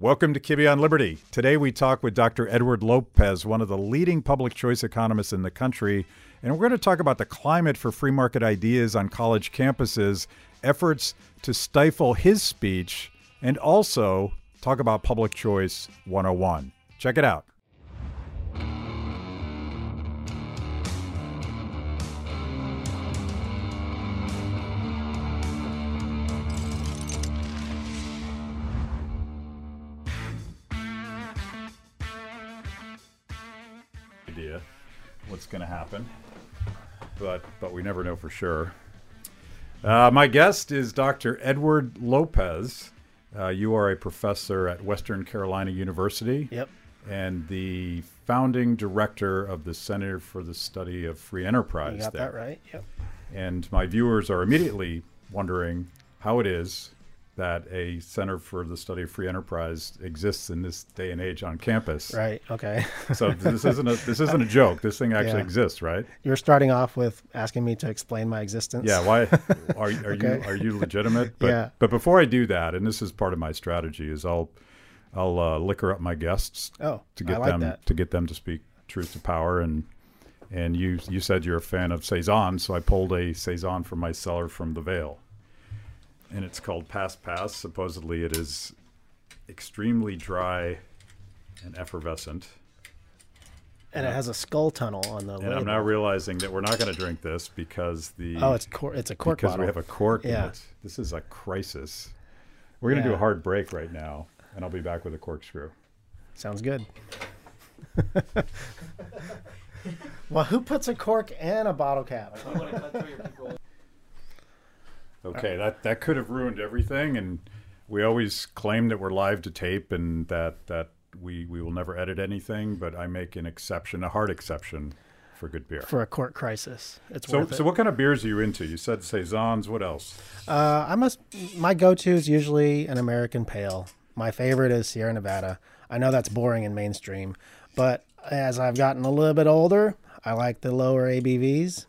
Welcome to Kibbe on Liberty. Today we talk with Dr. Edward Lopez, one of the leading public choice economists in the country, and we're going to talk about the climate for free market ideas on college campuses, efforts to stifle his speech, and also talk about Public Choice 101. Check it out. What's going to happen, but but we never know for sure. Uh, my guest is Dr. Edward Lopez. Uh, you are a professor at Western Carolina University. Yep. And the founding director of the Center for the Study of Free Enterprise. You got there. that right. Yep. And my viewers are immediately wondering how it is that a Center for the Study of Free Enterprise exists in this day and age on campus. Right. Okay. So this isn't a this isn't a joke. This thing actually Yeah. exists, right? You're starting off with asking me to explain my existence. Yeah. Why are are you are you legitimate? But Yeah. but before I do that, and this is part of my strategy, is I'll I'll uh, liquor up my guests Oh, to get like them that. to get them to speak truth to power and and you you said you're a fan of saison, so I pulled a saison from my cellar from the Vale, and it's called Pass Pass. Supposedly, it is extremely dry and effervescent. And it has a skull tunnel on the And label. I'm now realizing that we're not going to drink this because the oh, it's cor- it's a cork because bottle. we have a cork in Yeah. it. This is a crisis. We're going to do a hard break right now, and I'll be back with a corkscrew. Sounds good. well, who puts a cork in a bottle cap? Okay, that that could have ruined everything, and we always claim that we're live to tape and that that we we will never edit anything. But I make an exception, a hard exception, for good beer. For a court crisis, it's So, worth so what kind of beers are you into? You said saisons. What else? Uh, I must. My go-to is usually an American Pale. My favorite is Sierra Nevada. I know that's boring and mainstream, but as I've gotten a little bit older, I like the lower ABVs,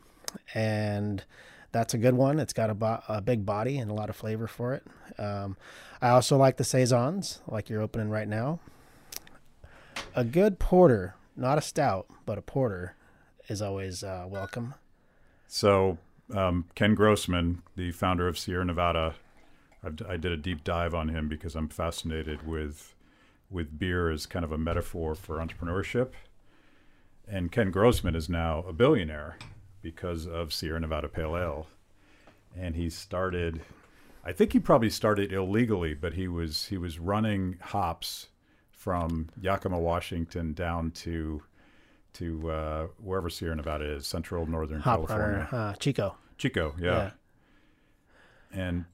and that's a good one. It's got a, bo- a big body and a lot of flavor for it. Um, I also like the saisons, like you're opening right now. A good porter, not a stout, but a porter, is always uh, welcome. So, um, Ken Grossman, the founder of Sierra Nevada, I've, I did a deep dive on him because I'm fascinated with with beer as kind of a metaphor for entrepreneurship. And Ken Grossman is now a billionaire because of Sierra Nevada Pale Ale, and he started. I think he probably started illegally, but he was he was running hops from Yakima, Washington, down to to uh, wherever Sierra Nevada is, Central Northern Hop California. runner, uh, Chico. Chico, yeah. And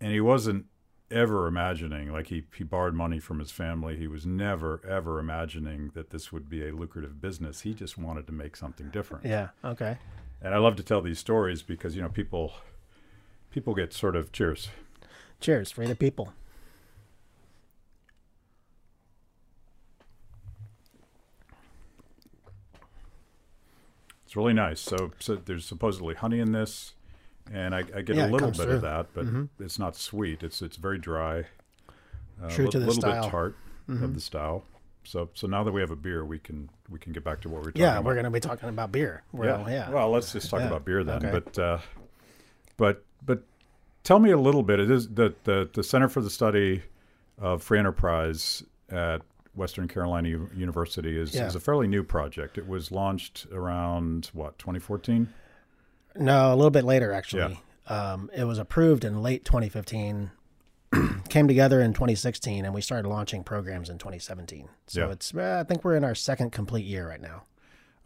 and he wasn't ever imagining like he he borrowed money from his family. He was never ever imagining that this would be a lucrative business. He just wanted to make something different. Yeah. Okay. And I love to tell these stories because you know people people get sort of cheers. Cheers for the people. It's really nice. So so there's supposedly honey in this and I, I get Yeah, a little bit through. of that, but it's not sweet. It's it's very dry. Uh, True a to the little style. bit tart of the style. So so now that we have a beer, we can we can get back to what we're talking Yeah, about. we're going to be talking about beer. Well, yeah. Well, let's just talk Yeah. about beer then. Okay. But uh, but but tell me a little bit. It is the the the Center for the Study of Free Enterprise at Western Carolina U- University is, Yeah. is a fairly new project. It was launched around what 2014. No, a little bit later, actually. Um, it was approved in late 2015, came together in 2016, and we started launching programs in 2017. So Yeah. it's, uh, I think we're in our second complete year right now.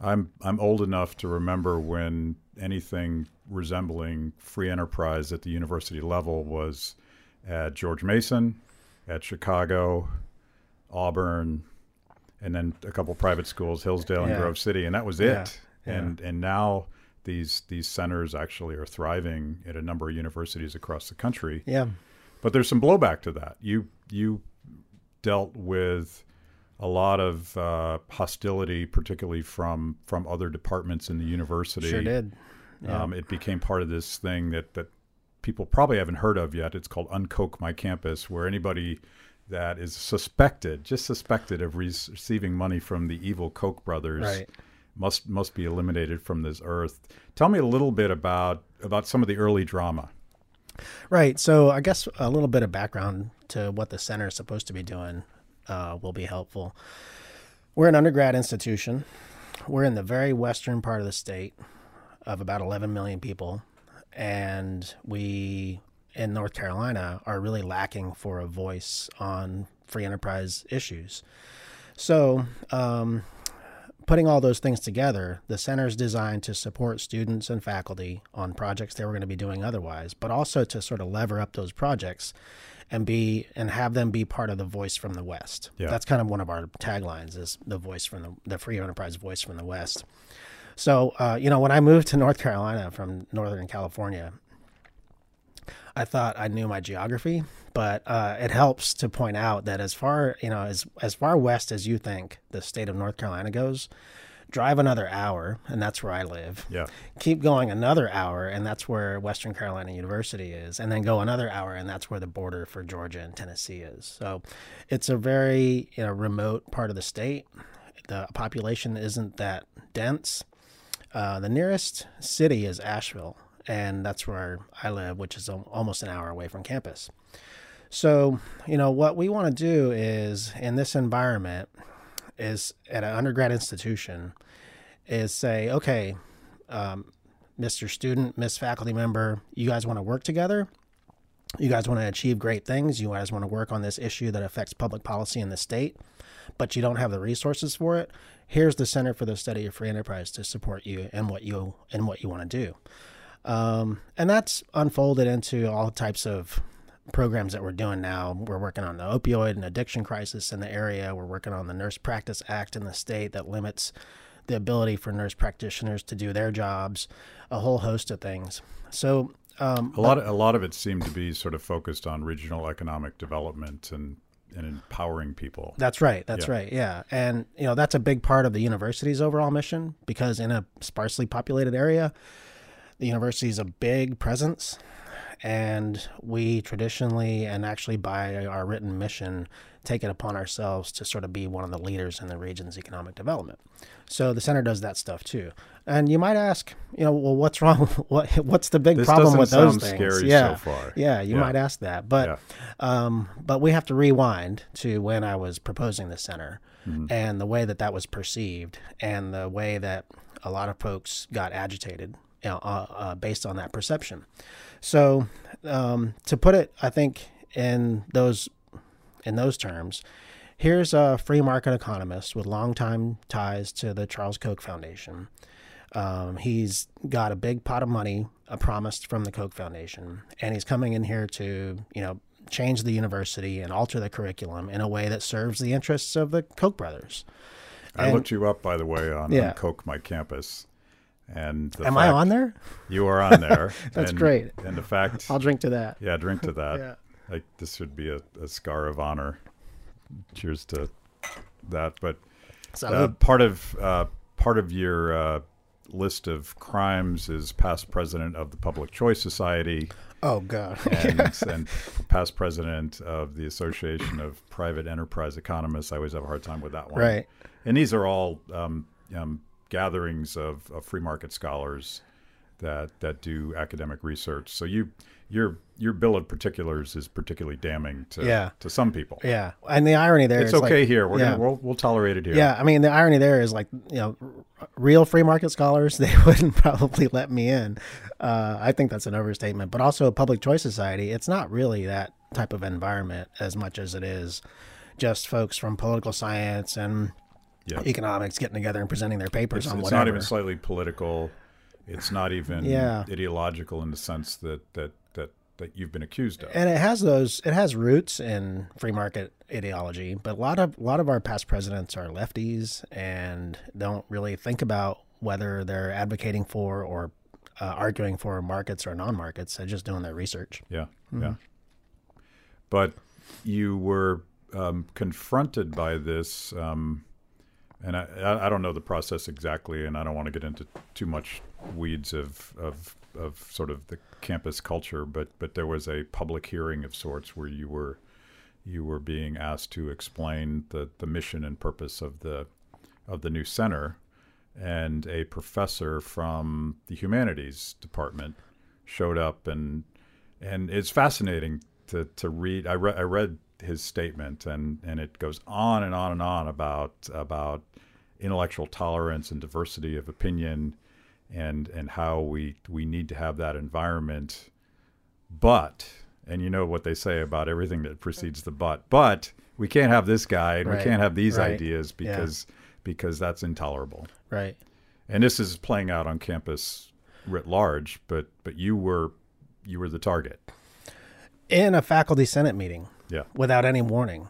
I'm I'm old enough to remember when anything resembling free enterprise at the university level was at George Mason, at Chicago, Auburn, and then a couple private schools, Hillsdale and Yeah. Grove City, and that was it. Yeah, yeah. And and now these these centers actually are thriving at a number of universities across the country. Yeah. But there's some blowback to that. You you dealt with a lot of uh, hostility, particularly from from other departments in the university. Sure did. Yeah. Um, it became part of this thing that that people probably haven't heard of yet. It's called UnKoch My Campus, where anybody that is suspected, just suspected of re- receiving money from the evil Koch brothers, Right. Must must be eliminated from this earth. Tell me a little bit about about some of the early drama. Right. So I guess a little bit of background to what the center is supposed to be doing uh, will be helpful. We're an undergrad institution. We're in the very western part of the state of about 11 million people. And we, in North Carolina, are really lacking for a voice on free enterprise issues. So, um, putting all those things together, the center is designed to support students and faculty on projects they were going to be doing otherwise, but also to sort of lever up those projects and be and have them be part of the voice from the West. Yeah. That's kind of one of our taglines is the voice from the the free enterprise voice from the West. So, uh, you know, when I moved to North Carolina from Northern California, I thought I knew my geography, but uh, it helps to point out that as far you know as as far west as you think the state of North Carolina goes, drive another hour, and that's where I live. Yeah, Keep going another hour, and that's where Western Carolina University is, and then go another hour, and that's where the border for Georgia and Tennessee is. So, it's a very you know remote part of the state. The population isn't that dense. Uh, the nearest city is Asheville, and that's where I live, which is almost an hour away from campus. So, you know, what we want to do is in this environment is at an undergrad institution is say, okay, um, Mr. Student, Miss Faculty Member, you guys want to work together. You guys want to achieve great things. You guys want to work on this issue that affects public policy in the state, but you don't have the resources for it. Here's the Center for the Study of Free Enterprise to support you and what you and what you want to do. Um, and that's unfolded into all types of programs that we're doing now. We're working on the opioid and addiction crisis in the area. We're working on the Nurse Practice Act in the state that limits the ability for nurse practitioners to do their jobs, a whole host of things. So, um, a lot of, a lot of it seemed to be sort of focused on regional economic development and and empowering people. That's right. That's Yeah. right. Yeah. And, you know, that's a big part of the university's overall mission because in a sparsely populated area, the university is a big presence. And we traditionally, and actually by our written mission, take it upon ourselves to sort of be one of the leaders in the region's economic development. So the center does that stuff too. And you might ask, you know, well, what's wrong? What what's the big This problem with those sound things? scary yeah, so far. yeah, you Yeah. might ask that, but Yeah. um, but we have to rewind to when I was proposing the center Mm-hmm. and the way that that was perceived and the way that a lot of folks got agitated uh, uh, based on that perception. So um, to put it, I think in those in those terms, here's a free market economist with longtime ties to the Charles Koch Foundation. Um, he's got a big pot of money uh, promised from the Koch Foundation, and he's coming in here to, you know, change the university and alter the curriculum in a way that serves the interests of the Koch brothers. I And- looked you up, by the way, on, Yeah. on Coke My Campus, and Am I on there? You are on there. That's and- great. And the fact, I'll drink to that. yeah, drink to that. Yeah. Like this should be a, a scar of honor. Cheers to that. But So uh, part of uh, part of your uh, list of crimes is past president of the Public Choice Society oh god. and, and past president of the Association of Private Enterprise Economists. I always have a hard time with that one. Right. And these are all um, um, gatherings of, of free market scholars that that do academic research. So you your your bill of particulars is particularly damning to Yeah. to some people. yeah, and the irony there It's okay like, here. We're yeah. gonna we'll, we'll tolerate it here. Yeah, I mean the irony there is like you know, r- real free market scholars they wouldn't probably let me in. Uh, I think that's an overstatement. But also a public choice society, it's not really that type of environment as much as it is just folks from political science and Yeah. economics getting together and presenting their papers It's, on it's whatever. not even slightly political. It's not even Yeah. ideological in the sense that that that that you've been accused of. and it has those it has roots in free market ideology but a lot of a lot of our past presidents are lefties and don't really think about whether they're advocating for or uh, arguing for markets or non-markets they're just doing their research Yeah, Mm-hmm. yeah. But you were um, confronted by this, um, and I, I don't know the process exactly, and I don't want to get into too much weeds of of of sort of the campus culture, but but there was a public hearing of sorts where you were you were being asked to explain the, the mission and purpose of the of the new center, and a professor from the humanities department showed up and and it's fascinating to to read. I read I read his statement and and it goes on and on and on about about intellectual tolerance and diversity of opinion and and how we we need to have that environment but and you know what they say about everything that precedes the but but we can't have this guy and Right. we can't have these Right. ideas Yeah. because because that's intolerable Right. and this is playing out on campus writ large but but you were you were the target In a faculty senate meeting yeah without any warning.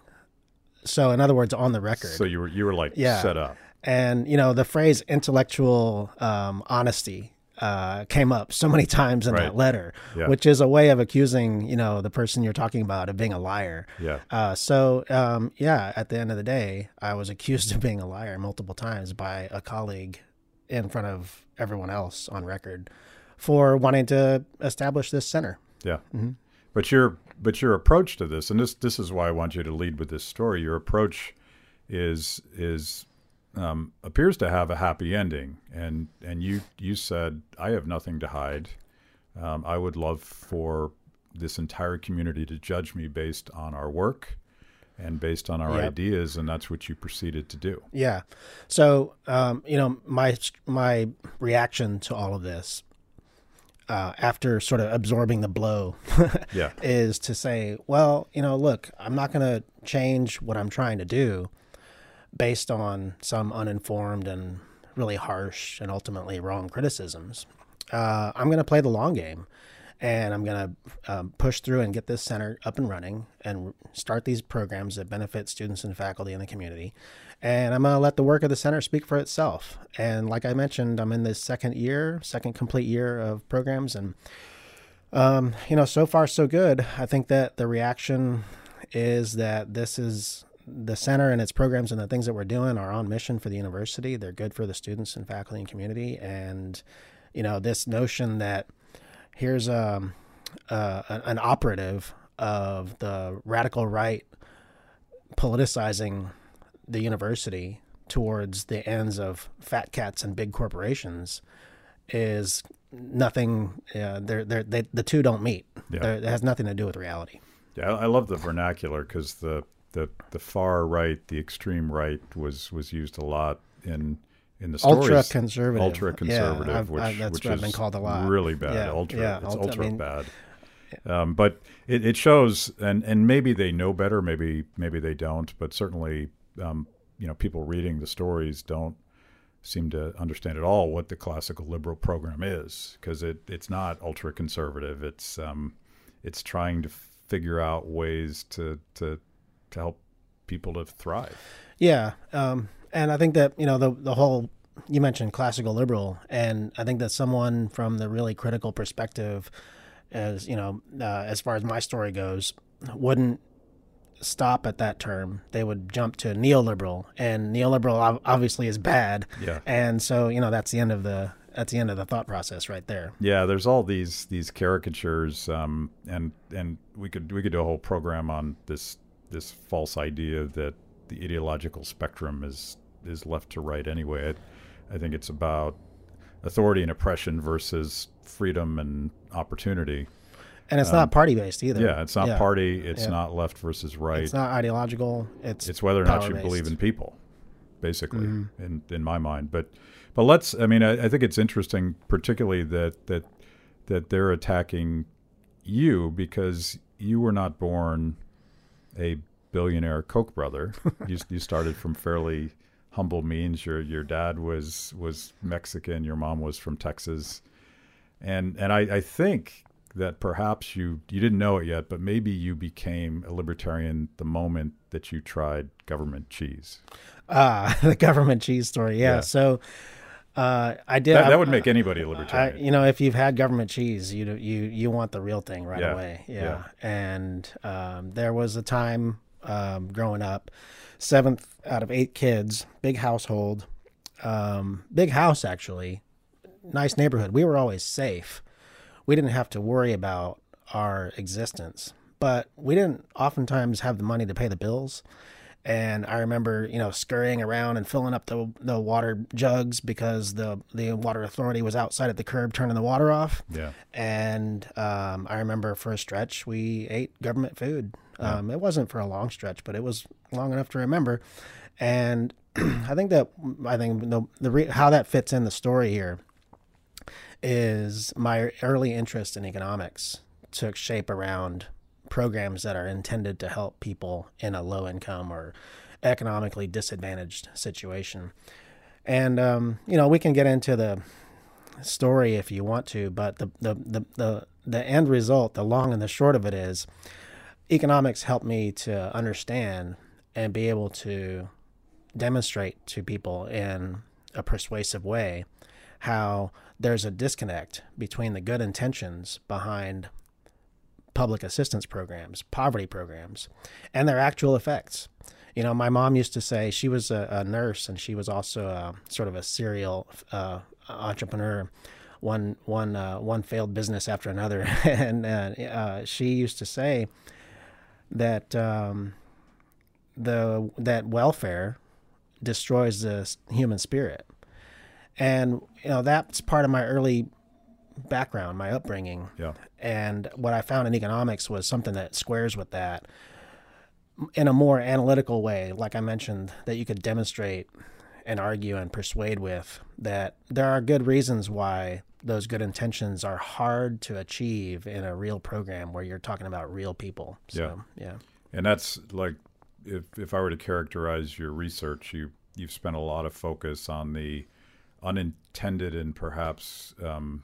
So, in other words, on the record. so you were you were like Yeah. set up and you know the phrase intellectual um, honesty uh, came up so many times in Right. that letter, Yeah. which is a way of accusing you know the person you're talking about of being a liar. yeah Uh, so um, yeah, at the end of the day, I was accused of being a liar multiple times by a colleague in front of everyone else on record for wanting to establish this center. Yeah. But your but your approach to this, and this this is why I want you to lead with this story. Your approach is is um, appears to have a happy ending, and and you you said I have nothing to hide. Um, I would love for this entire community to judge me based on our work and based on our Yep. ideas, and that's what you proceeded to do. Yeah. So, um, you know, my my reaction to all of this, uh, after sort of absorbing the blow, Yeah. is to say, well, you know, look, I'm not going to change what I'm trying to do based on some uninformed and really harsh and ultimately wrong criticisms. Uh, I'm going to play the long game and I'm going to um, push through and get this center up and running and start these programs that benefit students and faculty in the community. And I'm going to let the work of the center speak for itself. And like I mentioned, I'm in this second year, second complete year of programs. And, um, you know, so far, so good. I think that the reaction is that this is the center and its programs and the things that we're doing are on mission for the university. They're good for the students and faculty and community. And, you know, this notion that here's um, uh, an an operative of the radical right politicizing the university towards the ends of fat cats and big corporations is nothing. Uh, they're, they're, they, the two don't meet. Yeah. It has nothing to do with reality. Yeah, I I love the vernacular because the, the the far right, the extreme right, was was used a lot in in the stories. Ultra conservative. ultra conservative, yeah, I've- which, I- that's which what I've been called a lot. really bad. Yeah, ultra, yeah, it's ultra- I mean- bad. Um, but it, it shows, and and maybe they know better, maybe maybe they don't, but certainly, um, you know, people reading the stories don't seem to understand at all what the classical liberal program is because it it's not ultra conservative. It's um, it's trying to figure out ways to to to help people to thrive. Yeah, um, and I think that you know the the whole you mentioned classical liberal, and I think that someone from the really critical perspective, as you know, uh, as far as my story goes, wouldn't stop at that term. They would jump to neoliberal, and neoliberal obviously is bad. Yeah. and so you know that's the end of the that's the end of the thought process right there. Yeah, there's all these these caricatures, um, and and we could we could do a whole program on this this false idea that the ideological spectrum is is left to right anyway. I, I think it's about authority and oppression versus freedom and opportunity. And it's not party based either. Um, Yeah, it's not Yeah. party. It's Yeah. not left versus right. It's not ideological. It's it's whether or not you believe in people, basically, Mm-hmm. in in my mind. But but let's. I mean, I, I think it's interesting, particularly that that that they're attacking you because you were not born a billionaire Koch brother. you you started from fairly humble means. Your your dad was was Mexican. Your mom was from Texas, and and I, I think that perhaps you you didn't know it yet, but maybe you became a libertarian the moment that you tried government cheese. Ah, the government cheese story. Yeah. Yeah. So uh, I did. That, I- that would make anybody a libertarian. you know, if you've had government cheese, you you you want the real thing right Yeah, away. Yeah. yeah. And um, there was a time um, growing up, seventh out of eight kids, big household, um, big house actually, nice neighborhood. We were always safe. We didn't have to worry about our existence. but we didn't oftentimes have the money to pay the bills. And I remember, you know, scurrying around and filling up the the water jugs because the the water authority was outside at the curb turning the water off. Yeah. And um, I remember for a stretch we ate government food. Um, It wasn't for a long stretch, but it was long enough to remember. And I think that I think the the re- how that fits in the story here is my early interest in economics took shape around programs that are intended to help people in a low income or economically disadvantaged situation. And um, you know, we can get into the story if you want to, but the the, the the the end result, the long and the short of it is economics helped me to understand and be able to demonstrate to people in a persuasive way how there's a disconnect between the good intentions behind public assistance programs, poverty programs, and their actual effects. You know, my mom used to say she was a, a nurse and she was also a, sort of a serial uh, entrepreneur. One one uh, one failed business after another, and uh, uh, she used to say that um, the that welfare destroys the human spirit, and you know that's part of my early background, my upbringing. Yeah. And what I found in economics was something that squares with that in a more analytical way, like I mentioned, that you could demonstrate and argue and persuade with that there are good reasons why those good intentions are hard to achieve in a real program where you're talking about real people. So, yeah. yeah. And that's like if if I were to characterize your research, you you've spent a lot of focus on the unintended and perhaps um,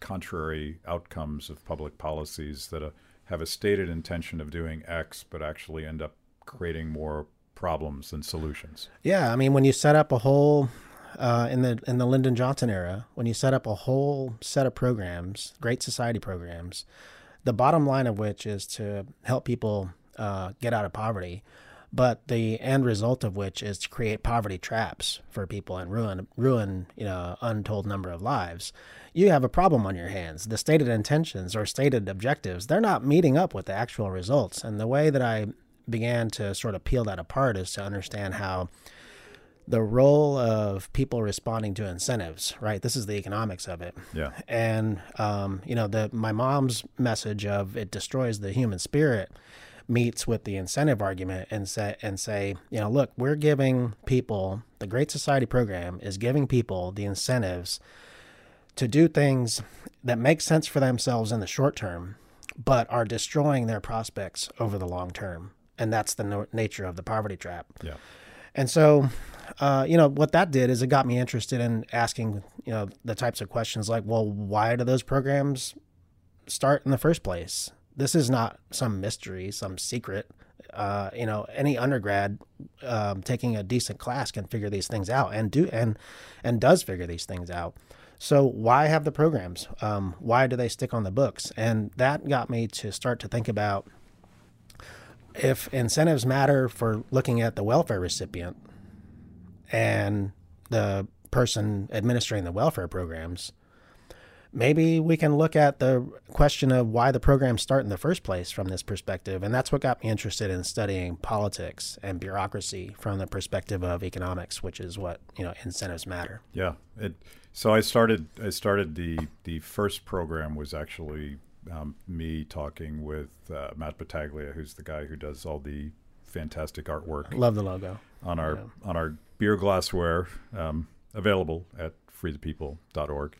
contrary outcomes of public policies that uh, have a stated intention of doing X, but actually end up creating more problems than solutions. Yeah, I mean, when you set up a whole uh, in the in the Lyndon Johnson era, when you set up a whole set of programs, Great Society programs, the bottom line of which is to help people uh, get out of poverty, but the end result of which is to create poverty traps for people and ruin ruin you know untold number of lives. You have a problem on your hands. The stated intentions or stated objectives they're not meeting up with the actual results. And the way that i began to sort of peel that apart is to understand how the role of people responding to incentives right? This is the economics of it. Yeah. and um, you know the my mom's message of it destroys the human spirit meets with the incentive argument and say and say you know look we're giving people the great society program is giving people the incentives to do things that make sense for themselves in the short term but are destroying their prospects over the long term and that's the no- nature of the poverty trap Yeah. and so, uh, you know, what that did is it got me interested in asking, you know, the types of questions like, well, why do those programs start in the first place? This is not some mystery, some secret. Uh, you know, any undergrad um, taking a decent class can figure these things out and do and and does figure these things out. So why have the programs? Um, why do they stick on the books? And that got me to start to think about if incentives matter for looking at the welfare recipient and the person administering the welfare programs, maybe we can look at the question of why the programs start in the first place from this perspective. And that's what got me interested in studying politics and bureaucracy from the perspective of economics, which is what, you know, incentives matter. Yeah. It, so I started. I started the the first program was actually um, me talking with uh, Matt Battaglia, who's the guy who does all the fantastic artwork Love the logo. on our on our beer glassware, um, available at freethepeople.org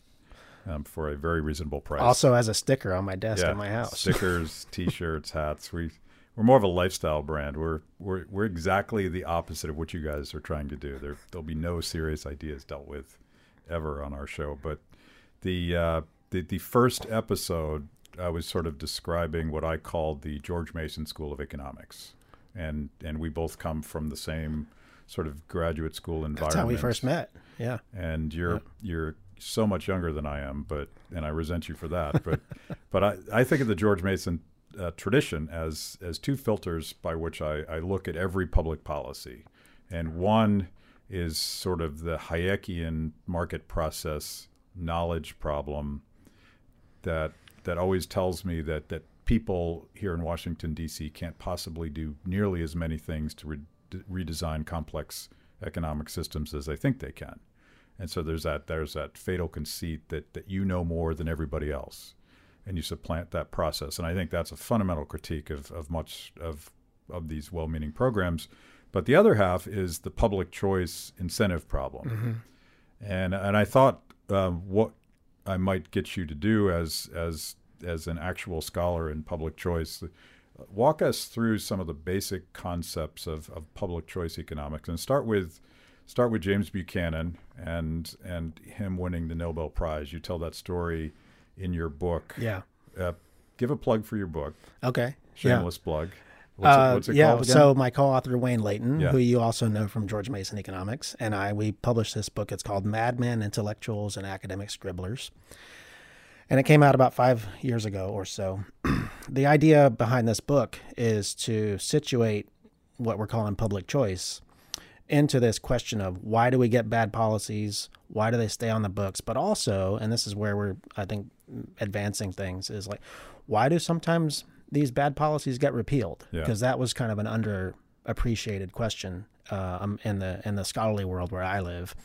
um, for a very reasonable price. Also as a sticker on my desk in my house. stickers, T-shirts, hats. We we're more of a lifestyle brand. We're we're we're exactly the opposite of what you guys are trying to do. There there'll be no serious ideas dealt with ever on our show. But the uh, the the first episode, I was sort of describing what I called the George Mason School of Economics, and and we both come from the same sort of graduate school environment. That's how we first met. Yeah. and you're you're so much younger than I am, but and I resent you for that. But but I, I think of the George Mason uh, tradition as as two filters by which I, I look at every public policy, and one is sort of the Hayekian market process knowledge problem that that always tells me that that people here in Washington D.C. can't possibly do nearly as many things to re- redesign complex economic systems as they think they can. And so there's that there's that fatal conceit that that you know more than everybody else, and you supplant that process. And I think that's a fundamental critique of, of much of of these well-meaning programs. But the other half is the public choice incentive problem. Mm-hmm. And and I thought um, what I might get you to do as as as an actual scholar in public choice, walk us through some of the basic concepts of, of public choice economics, and start with start with James Buchanan and and him winning the Nobel Prize. You tell that story in your book. Yeah. Uh, give a plug for your book. Okay. Shameless plug. What's Uh, it, what's it yeah, again? so my co-author Wayne Leighton, Yeah. who you also know from George Mason Economics, and I we published this book. It's called Madmen, Intellectuals, and Academic Scribblers, and it came out about five years ago or so. the idea behind this book is to situate what we're calling public choice into this question of why do we get bad policies? Why do they stay on the books? But also, and this is where we're, I think, advancing things is like, why do sometimes these bad policies get repealed? Yeah. Because that was kind of an underappreciated question uh, um, in the in the scholarly world where I live.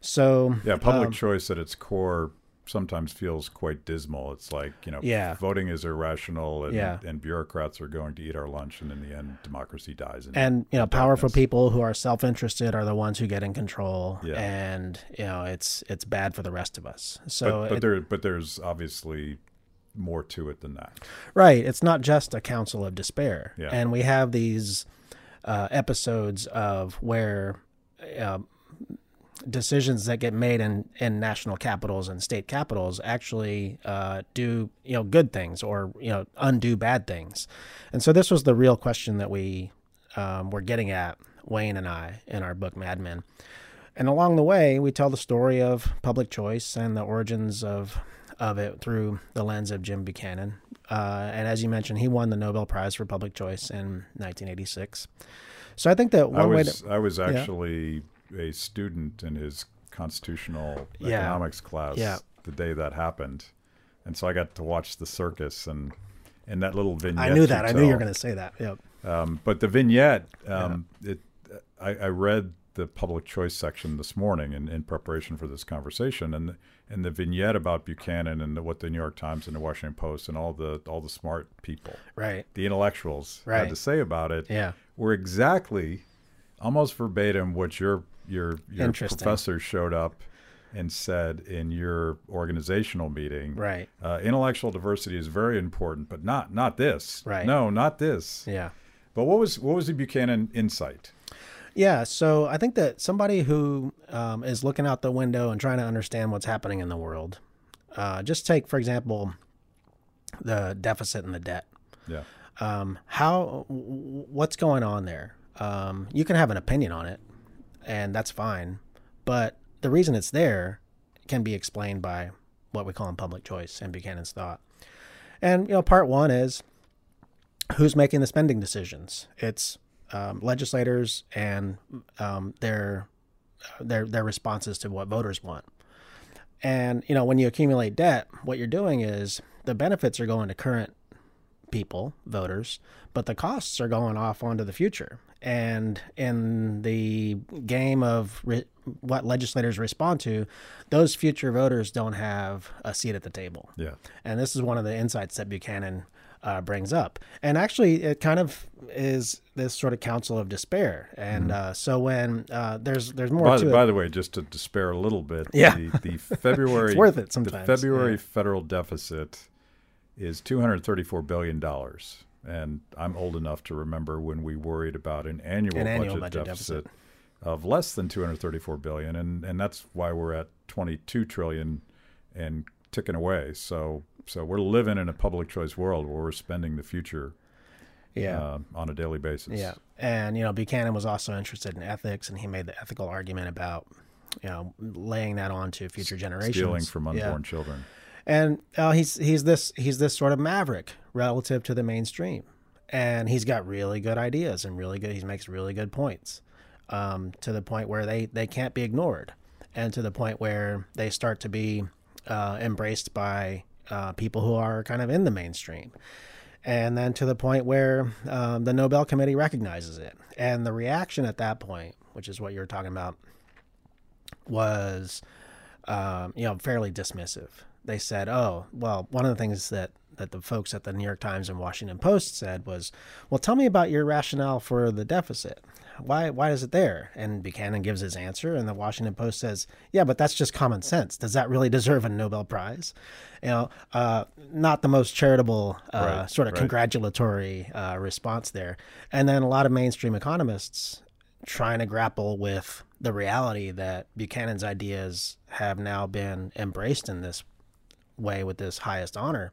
So yeah, public um, choice at its core sometimes feels quite dismal. It's like you know, Yeah. voting is irrational, and, Yeah. and bureaucrats are going to eat our lunch, and in the end, democracy dies. And you know powerful darkness. people who are self-interested are the ones who get in control Yeah. and you know it's it's bad for the rest of us so but, but it- there, but there's obviously more to it than that. right it's not just a council of despair Yeah. and we have these uh, episodes of where uh, decisions that get made in, in national capitals and state capitals actually uh, do you know good things or you know undo bad things. And so this was the real question that we um, were getting at wayne and i in our book mad men. And along the way we tell the story of public choice and the origins of of it through the lens of jim buchanan. Uh, and as you mentioned he won the nobel prize for public choice in 1986 so i think that I one way to I was actually a student in his constitutional Yeah. economics class Yeah. the day that happened, and so I got to watch the circus and and that little vignette. i knew that i knew you were going to say that yep Um, but the vignette, um, it, I, I read the public choice section this morning in, in preparation for this conversation, and and the vignette about Buchanan and the, what the New York Times and the Washington Post and all the all the smart people, right the intellectuals, Right. had to say about it yeah were exactly, almost verbatim, what your your your professor showed up and said in your organizational meeting. right Uh, intellectual diversity is very important, but not not this. Right. No, not this. yeah But what was what was the Buchanan insight? Yeah, so I think that somebody who um, is looking out the window and trying to understand what's happening in the world, uh, just take for example the deficit and the debt. Yeah. Um, how w- what's going on there? Um, you can have an opinion on it, and that's fine, but the reason it's there can be explained by what we call in public choice and Buchanan's thought. And you know, part one is who's making the spending decisions. It's um, legislators and um, their their their responses to what voters want. And you know, when you accumulate debt, what you're doing is the benefits are going to current people, voters, but the costs are going off onto the future. And in the game of re- what legislators respond to, those future voters don't have a seat at the table. Yeah. And this is one of the insights that Buchanan uh, brings up. And actually, it kind of is this sort of council of despair. And uh, so when uh, there's there's more By, to the- by the way, just to despair a little bit, Yeah. the, the February It's worth it sometimes. the February yeah. federal deficit is two hundred thirty-four billion dollars, and I'm old enough to remember when we worried about an annual, An budget, annual budget deficit, deficit. of less than two hundred thirty-four billion, and and that's why we're at twenty-two trillion and ticking away. So so we're living in a public choice world where we're spending the future yeah. uh, on a daily basis. Yeah, and you know Buchanan was also interested in ethics, and he made the ethical argument about you know laying that on to future generations, stealing from Yeah. unborn children. And uh, he's he's this he's this sort of maverick relative to the mainstream, and he's got really good ideas and really good. He makes really good points, um, to the point where they they can't be ignored, and to the point where they start to be uh, embraced by uh, people who are kind of in the mainstream. and then to the point where um, the Nobel Committee recognizes it. And the reaction at that point, which is what you're talking about, was um, you know fairly dismissive. They said, "Oh, well, one of the things that that the folks at the New York Times and Washington Post said was, "Well, tell me about your rationale for the deficit. Why why is it there?" And Buchanan gives his answer, and the Washington Post says, "Yeah, but that's just common sense. Does that really deserve a Nobel Prize?" You know, uh, not the most charitable uh, Right, sort of right. congratulatory uh, response there. And then a lot of mainstream economists trying to grapple with the reality that Buchanan's ideas have now been embraced in this way with this highest honor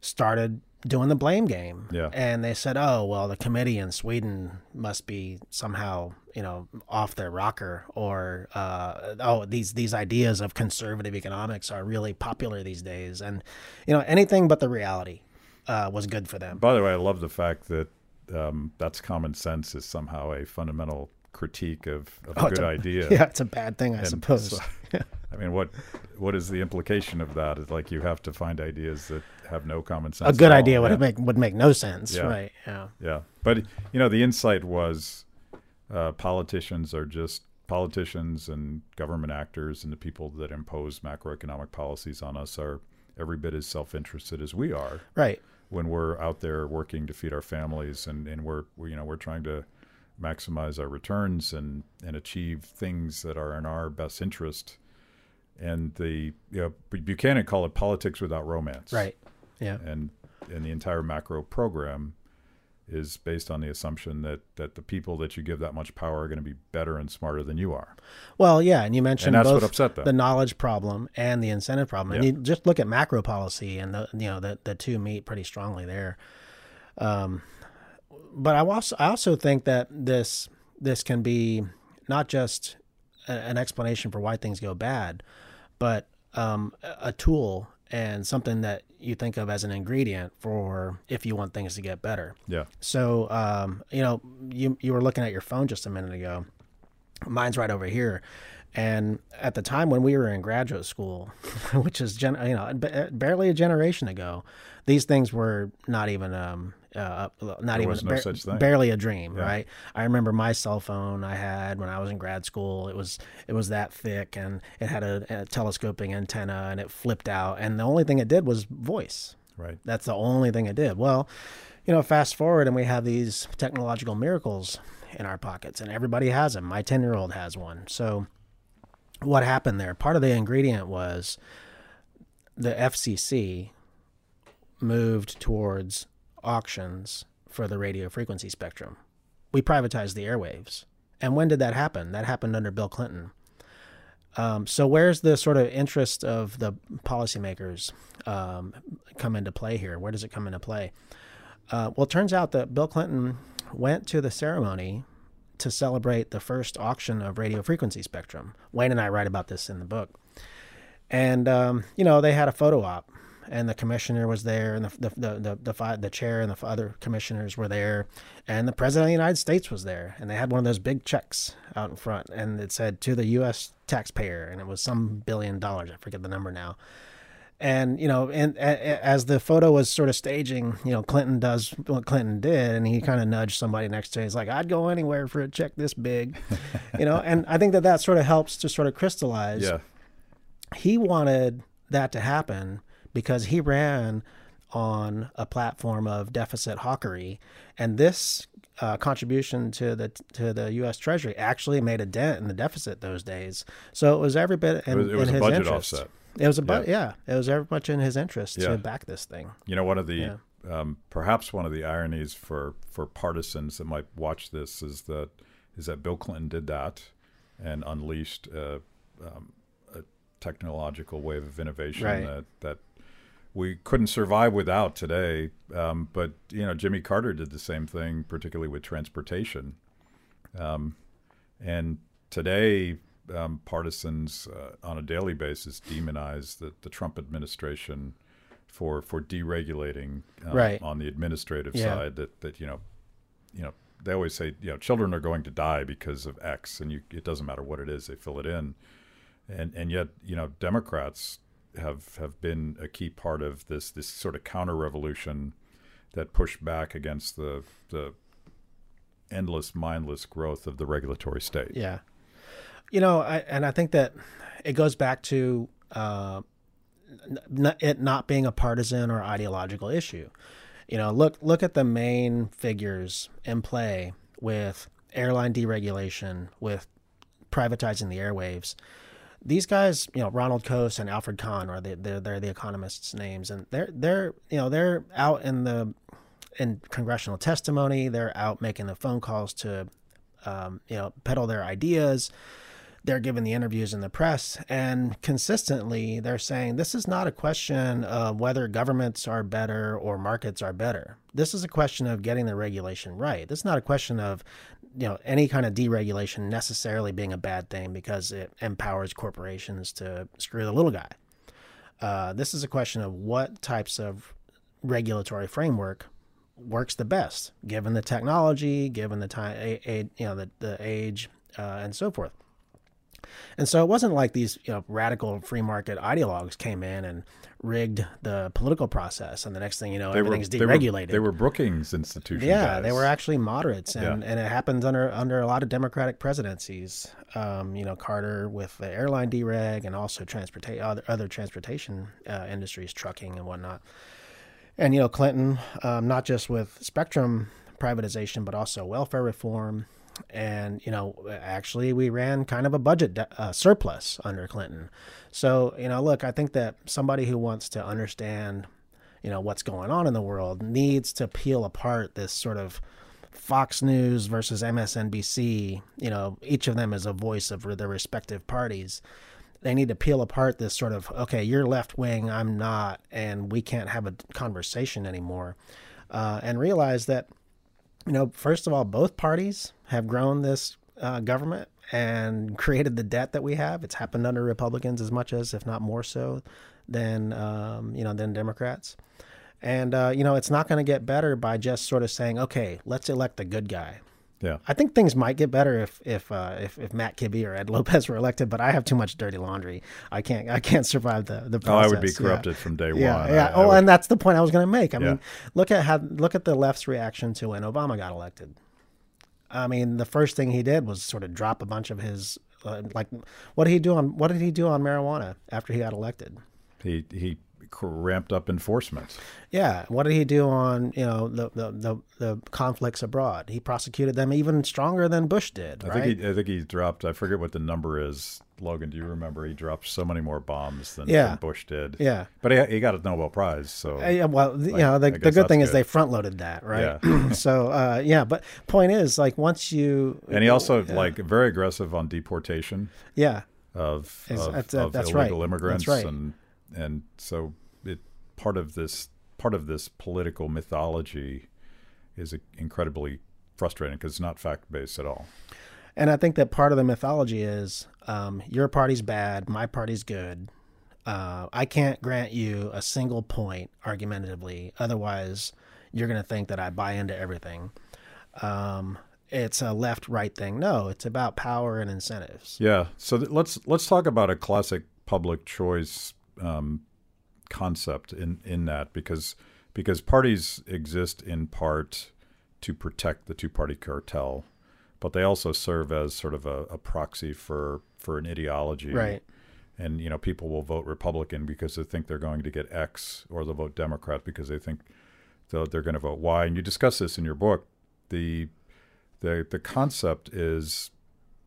started doing the blame game. Yeah. And they said, "Oh, well, the committee in Sweden must be somehow, you know, off their rocker or uh, oh, these these ideas of conservative economics are really popular these days." And you know, anything but the reality uh, was good for them. By the way, I love the fact that um, that's common sense is somehow a fundamental critique of, of a Oh, it's good a- idea. Yeah, it's a bad thing, I And suppose. so- I mean, what what is the implication of that? Is like you have to find ideas that have no common sense. a good idea would make would make no sense, Yeah. right? Yeah. Yeah, but you know, the insight was uh, politicians are just politicians and government actors, and the people that impose macroeconomic policies on us are every bit as self-interested as we are Right. when we're out there working to feed our families, and and we're we, you know we're trying to maximize our returns and and achieve things that are in our best interest. And the you know Buchanan called it politics without romance Right. Yeah. and and the entire macro program is based on the assumption that that the people that you give that much power are going to be better and smarter than you are. Well, yeah, and you mentioned And that's both what upset them. the knowledge problem and the incentive problem. And Yeah. you just look at macro policy, and the you know the the two meet pretty strongly there. Um, but I also I also think that this this can be not just a, an explanation for why things go bad, but um, a tool and something that you think of as an ingredient for if you want things to get better. Yeah. So, um, you know, you you were looking at your phone just a minute ago. Mine's right over here, and at the time when we were in graduate school, which is gen- you know ba- barely a generation ago, these things were not even um uh, not even was no thing. barely a dream, Yeah. right? I remember my cell phone I had when I was in grad school. It was it was that thick, and it had a, a telescoping antenna, and it flipped out, and the only thing it did was voice. Right. That's the only thing it did. Well, you know, fast forward and we have these technological miracles in our pockets, and everybody has them. My 10 year old has one. So, what happened there? Part of the ingredient was the FCC moved towards auctions for the radio frequency spectrum. We privatized the airwaves. And when did that happen? That happened under Bill Clinton. Um, so where's the sort of interest of the policymakers um, come into play here? Where does it come into play? Uh, well, it turns out that Bill Clinton went to the ceremony to celebrate the first auction of radio frequency spectrum. Wayne and I write about this in the book. And, um, you know, they had a photo op, and the commissioner was there, and the, the, the, the, the, the chair and the other commissioners were there, and the president of the United States was there. And they had one of those big checks out in front, and it said to the U.S. taxpayer, and it was some billion dollars. I forget the number now and you know and a- as the photo was sort of staging you know clinton does what clinton did and he kind of nudged somebody next to him he's like i'd go anywhere for a check this big you know and i think that that sort of helps to sort of crystallize Yeah. he wanted that to happen because he ran on a platform of deficit hawkery and this uh, contribution to the to the U.S. Treasury actually made a dent in the deficit those days. So it was every bit in, It was, it was in a his budget interest. offset. It was a bu- yeah. It was very much in his interest Yeah. to back this thing. You know, one of the Yeah. um, perhaps one of the ironies for for partisans that might watch this is that is that Bill Clinton did that and unleashed uh, um, a technological wave of innovation Right. that that we couldn't survive without today. Um, but you know, Jimmy Carter did the same thing, particularly with transportation. Um, and today, um, partisans uh, on a daily basis demonize the, the Trump administration for for deregulating um, Right. on the administrative Yeah. side. That that you know, you know, they always say you know children are going to die because of X, and you, it doesn't matter what it is, they fill it in, and and yet you know Democrats have have been a key part of this this sort of counter revolution that push back against the the endless, mindless growth of the regulatory state. Yeah. You know, I, and I think that it goes back to uh, n- it not being a partisan or ideological issue. You know, look look at the main figures in play with airline deregulation, with privatizing the airwaves. These guys, you know, Ronald Coase and Alfred Kahn are the, they're, they're the economists' names, and they're they're you know they're out in the in congressional testimony. They're out making the phone calls to, um, you know, peddle their ideas. They're giving the interviews in the press, and consistently they're saying this is not a question of whether governments are better or markets are better. This is a question of getting the regulation right. This is not a question of you know any kind of deregulation necessarily being a bad thing because it empowers corporations to screw the little guy. Uh, this is a question of what types of regulatory framework works the best given the technology, given the time, a, a, you know, the, the age, uh, and so forth. And so it wasn't like these you know, radical free market ideologues came in and rigged the political process, and the next thing you know, They were, everything's they were, deregulated. they were Brookings Institution. yeah, they were actually moderates, and, Yeah. and it happened under under a lot of Democratic presidencies. Um, you know, Carter with the airline dereg, and also transportation other other transportation uh, industries, trucking and whatnot. And you know, Clinton, um, not just with spectrum privatization, but also welfare reform. And you know, actually, we ran kind of a budget uh, surplus under Clinton. So you know, look, I think that somebody who wants to understand, you know, what's going on in the world needs to peel apart this sort of Fox News versus MSNBC. You know, each of them is a voice of their respective parties they need to peel apart this sort of okay you're left wing i'm not and we can't have a conversation anymore uh, and realize that you know first of all both parties have grown this uh, government and created the debt that we have it's happened under republicans as much as if not more so than um, you know than democrats and uh, you know it's not going to get better by just sort of saying okay let's elect the good guy Yeah. I think things might get better if if uh, if, if Matt Kibbe or Ed Lopez were elected, but I have too much dirty laundry. I can't I can't survive the the process. Oh, I would be process. Yeah. corrupted from day Yeah, one. yeah. I- I oh, would- and that's the point I was going to make. I Yeah. mean, look at how look at the left's reaction to when Obama got elected. I mean, the first thing he did was sort of drop a bunch of his uh, like what did he do on what did he do on marijuana after he got elected? he he ramped up enforcement. Yeah, what did he do on you know the the the, the conflicts abroad? He prosecuted them even stronger than Bush did. I right? think he I think he dropped. I forget what the number is. Logan, do you remember? He dropped so many more bombs than, Yeah. than Bush did. yeah. But he, he got a Nobel Prize. So Uh, yeah, well, th- you know, the, the good thing that's is they front loaded that, right? Yeah. so, uh, yeah, but point is, like, once you, and he also like very aggressive on deportation yeah, of of, that's- uh, of that's right. illegal immigrants That's right. and and so it part of this part of this political mythology is incredibly frustrating because it's not fact based at all. and I think that part of the mythology is um, your party's bad, my party's good. Uh, I can't grant you a single point argumentatively, otherwise, you're going to think that I buy into everything. Um, it's a left-right thing. No, it's about power and incentives. Yeah. So th- let's let's talk about a classic public choice um, concept in in that because because parties exist in part to protect the two party cartel, but they also serve as sort of a, a proxy for for an ideology. Right. And you know, people will vote Republican because they think they're going to get X, or they'll vote Democrat because they think they'll, they're going to vote Y. And you discuss this in your book. The the the concept is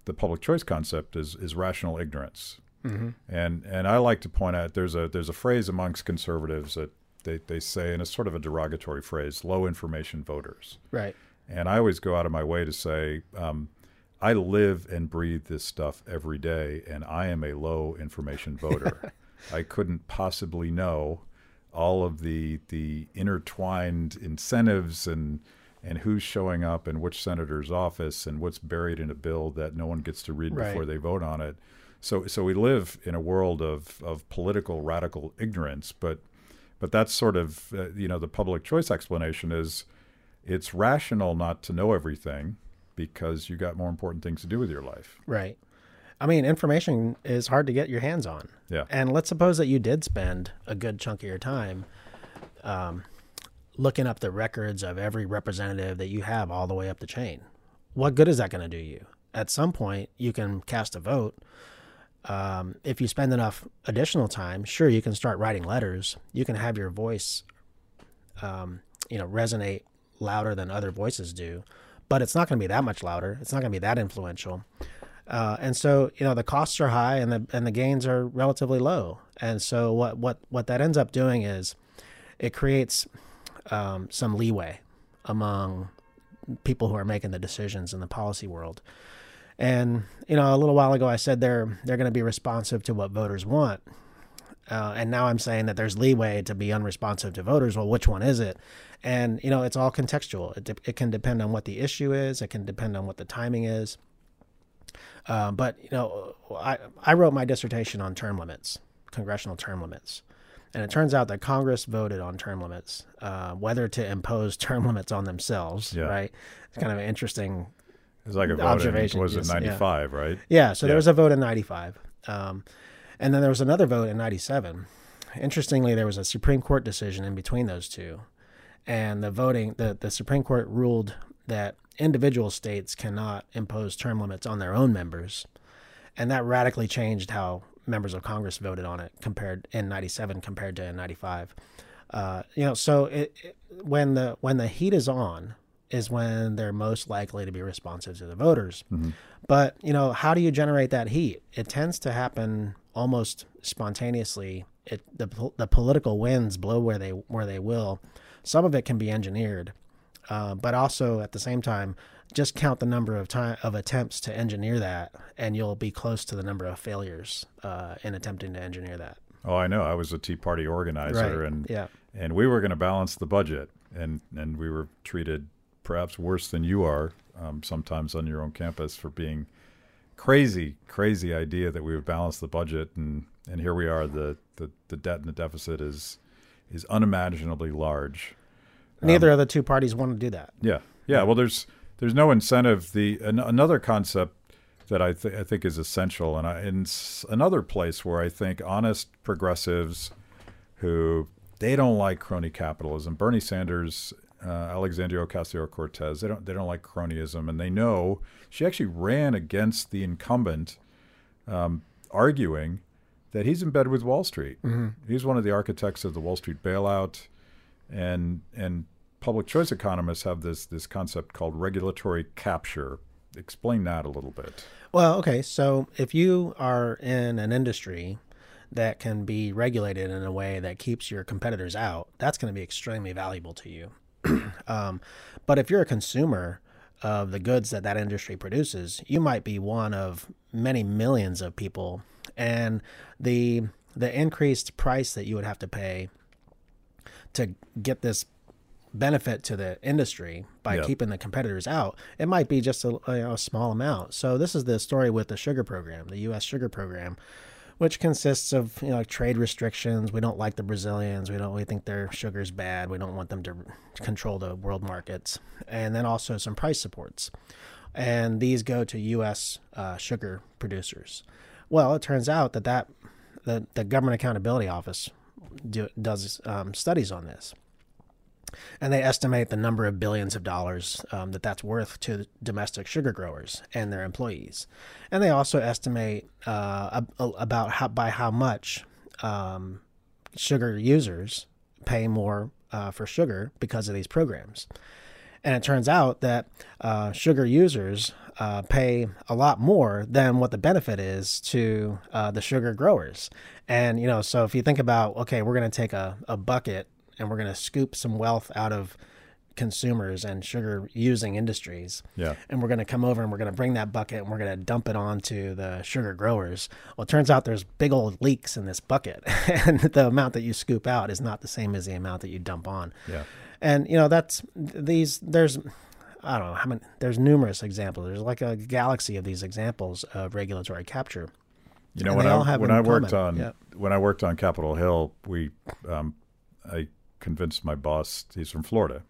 the public choice concept is is rational ignorance. Mm-hmm. And and I like to point out there's a there's a phrase amongst conservatives that they, they say, and it's sort of a derogatory phrase, low information voters. Right. And I always go out of my way to say, um, I live and breathe this stuff every day, and I am a low information voter. I couldn't possibly know all of the the intertwined incentives and and who's showing up in which senator's office and what's buried in a bill that no one gets to read Right. before they vote on it. So so we live in a world of of political radical ignorance, but but that's sort of uh, you know the public choice explanation is it's rational not to know everything because you got more important things to do with your life. Right. I mean, information is hard to get your hands on. Yeah. And let's suppose that you did spend a good chunk of your time um, looking up the records of every representative that you have all the way up the chain. What good is that going to do you? At some point, you can cast a vote. Um, if you spend enough additional time, sure, you can start writing letters. You can have your voice, um, you know, resonate louder than other voices do, but it's not going to be that much louder. It's not going to be that influential. Uh, and so, you know, the costs are high and the and the gains are relatively low. And so, what what what that ends up doing is, it creates um, some leeway among people who are making the decisions in the policy world. And you know, a little while ago, I said they're they're going to be responsive to what voters want. Uh, and now I'm saying that there's leeway to be unresponsive to voters. Well, which one is it? And you know, it's all contextual. It, de- it can depend on what the issue is. It can depend on what the timing is. Uh, but you know, I I wrote my dissertation on term limits, congressional term limits, and it turns out that Congress voted on term limits, uh, whether to impose term limits on themselves. Yeah. Right? It's kind of an interesting It's like a vote Observation, in, was it yes, yeah. 95, right? Yeah, so Yeah. there was a vote in 95. Um, and then there was another vote in 97. Interestingly, there was a Supreme Court decision in between those two. And the voting, the, the Supreme Court ruled that individual states cannot impose term limits on their own members. And that radically changed how members of Congress voted on it compared in 97 compared to in 95. Uh, you know, so it, it, when the when the heat is on is when they're most likely to be responsive to the voters. But you know, how do you generate that heat? It tends to happen almost spontaneously. It the the political winds blow where they where they will. Some of it can be engineered, uh, but also at the same time, just count the number of time of attempts to engineer that, and you'll be close to the number of failures uh, in attempting to engineer that. Oh, I know. I was a Tea Party organizer, Right. and Yeah. and we were going to balance the budget, and and we were treated perhaps worse than you are um, sometimes on your own campus for being crazy, crazy idea that we would balance the budget, and and here we are. The the, the debt and the deficit is is unimaginably large. Neither um, of the two parties want to do that. Yeah, yeah. Well, there's there's no incentive. The an, another concept that I, th- I think is essential, and I, in s- another place where I think honest progressives who they don't like crony capitalism. Bernie Sanders, uh, Alexandria Ocasio Cortez, they don't they don't like cronyism, and they know she actually ran against the incumbent, um, arguing that he's in bed with Wall Street. He's one of the architects of the Wall Street bailout, and and public choice economists have this this concept called regulatory capture. Explain that a little bit. Well, okay. So if you are in an industry that can be regulated in a way that keeps your competitors out, that's going to be extremely valuable to you. um, but if you're a consumer of the goods that that industry produces, you might be one of many millions of people, and the the increased price that you would have to pay to get this benefit to the industry by Yeah. keeping the competitors out, it might be just a, a small amount. So this is the story with the sugar program, the U.S. sugar program, which consists of you know trade restrictions. We don't like the Brazilians. We don't. We think their sugar's bad. We don't want them to control the world markets, and then also some price supports. And these go to U.S. Uh, sugar producers. Well, it turns out that that the, the Government Accountability Office do, does um, studies on this and they estimate the number of billions of dollars um, that that's worth to domestic sugar growers and their employees, and they also estimate uh, about how by how much um, sugar users pay more uh, for sugar because of these programs. And it turns out that uh, sugar users uh, pay a lot more than what the benefit is to uh, the sugar growers. And, you know, so if you think about, okay, we're going to take a, a bucket and we're going to scoop some wealth out of consumers and sugar using industries. Yeah. And we're going to come over and we're going to bring that bucket and we're going to dump it onto the sugar growers. Well, it turns out there's big old leaks in this bucket, and the amount that you scoop out is not the same as the amount that you dump on. Yeah. And you know that's these there's I don't know how many there's numerous examples. There's like a galaxy of these examples of regulatory capture. You know, And when I when I worked common. on Yeah. when I worked on Capitol Hill, we um, I convinced my boss. He's from Florida,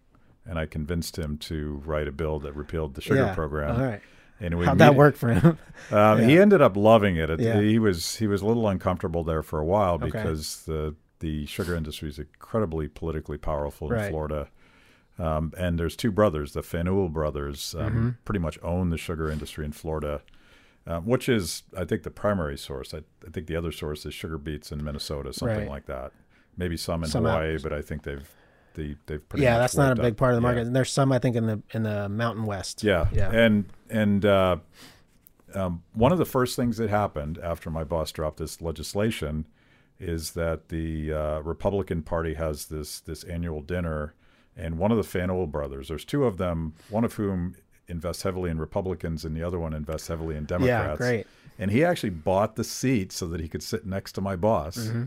and I convinced him to write a bill that repealed the sugar yeah. program. All right. And we How'd that work for him? Um, He ended up loving it. it. Yeah. He was he was a little uncomfortable there for a while Okay. because the the sugar industry is incredibly politically powerful in Right. Florida, Um, and there's two brothers, the Fanjul brothers, um, Mm-hmm. pretty much own the sugar industry in Florida, um, which is, I think, the primary source. I, I think the other source is sugar beets in Minnesota, something Right. like that. Maybe some in Some out- Hawaii, but I think they've they, they've pretty yeah, much that's not a big out- part of the yeah. market. And there's some I think in the in the Mountain West. Yeah, Yeah. and and uh, um, one of the first things that happened after my boss dropped this legislation is that the uh, Republican Party has this this annual dinner, and one of the Fanjul brothers, there's two of them, one of whom invests heavily in Republicans, and the other one invests heavily in Democrats. Yeah, great. And he actually bought the seat so that he could sit next to my boss Mm-hmm.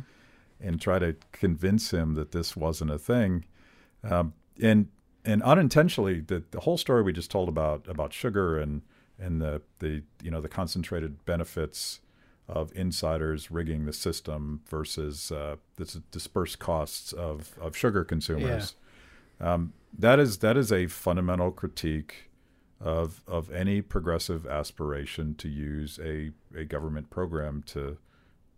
And try to convince him that this wasn't a thing. Um, and and unintentionally, the, the whole story we just told about about sugar and and the, the you know the concentrated benefits of insiders rigging the system versus uh, the dispersed costs of, of sugar consumers. Um, that is that is a fundamental critique of of any progressive aspiration to use a, a government program to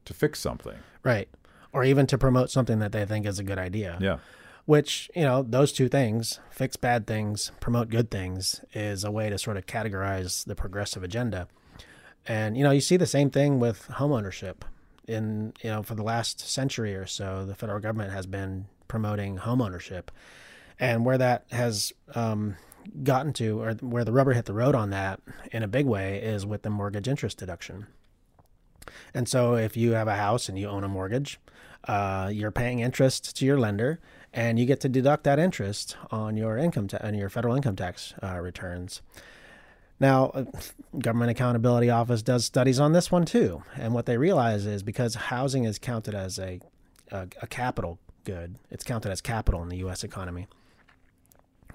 to fix something. Right. Or even to promote something that they think is a good idea. Yeah. Which, you know, those two things, fix bad things, promote good things, is a way to sort of categorize the progressive agenda. And, you know, you see the same thing with homeownership. In, you know, for the last century or so, the federal government has been promoting homeownership. And where that has um, gotten to, or where the rubber hit the road on that in a big way, is with the mortgage interest deduction. And so if you have a house and you own a mortgage, uh, you're paying interest to your lender, and you get to deduct that interest on your income ta- on your federal income tax uh, returns. Now, uh, Government Accountability Office does studies on this one too, and what they realize is because housing is counted as a a, a capital good, it's counted as capital in the U.S. economy.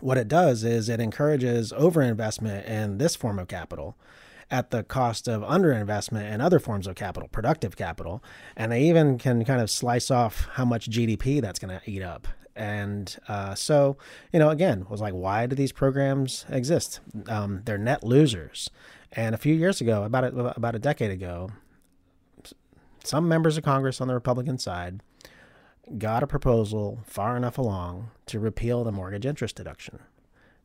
What it does is it encourages overinvestment in this form of capital at the cost of underinvestment and other forms of capital, productive capital. And they even can kind of slice off how much GDP that's going to eat up. And uh, so, you know, again, was like, why do these programs exist? Um, they're net losers. And a few years ago, about a, about a decade ago, some members of Congress on the Republican side got a proposal far enough along to repeal the mortgage interest deduction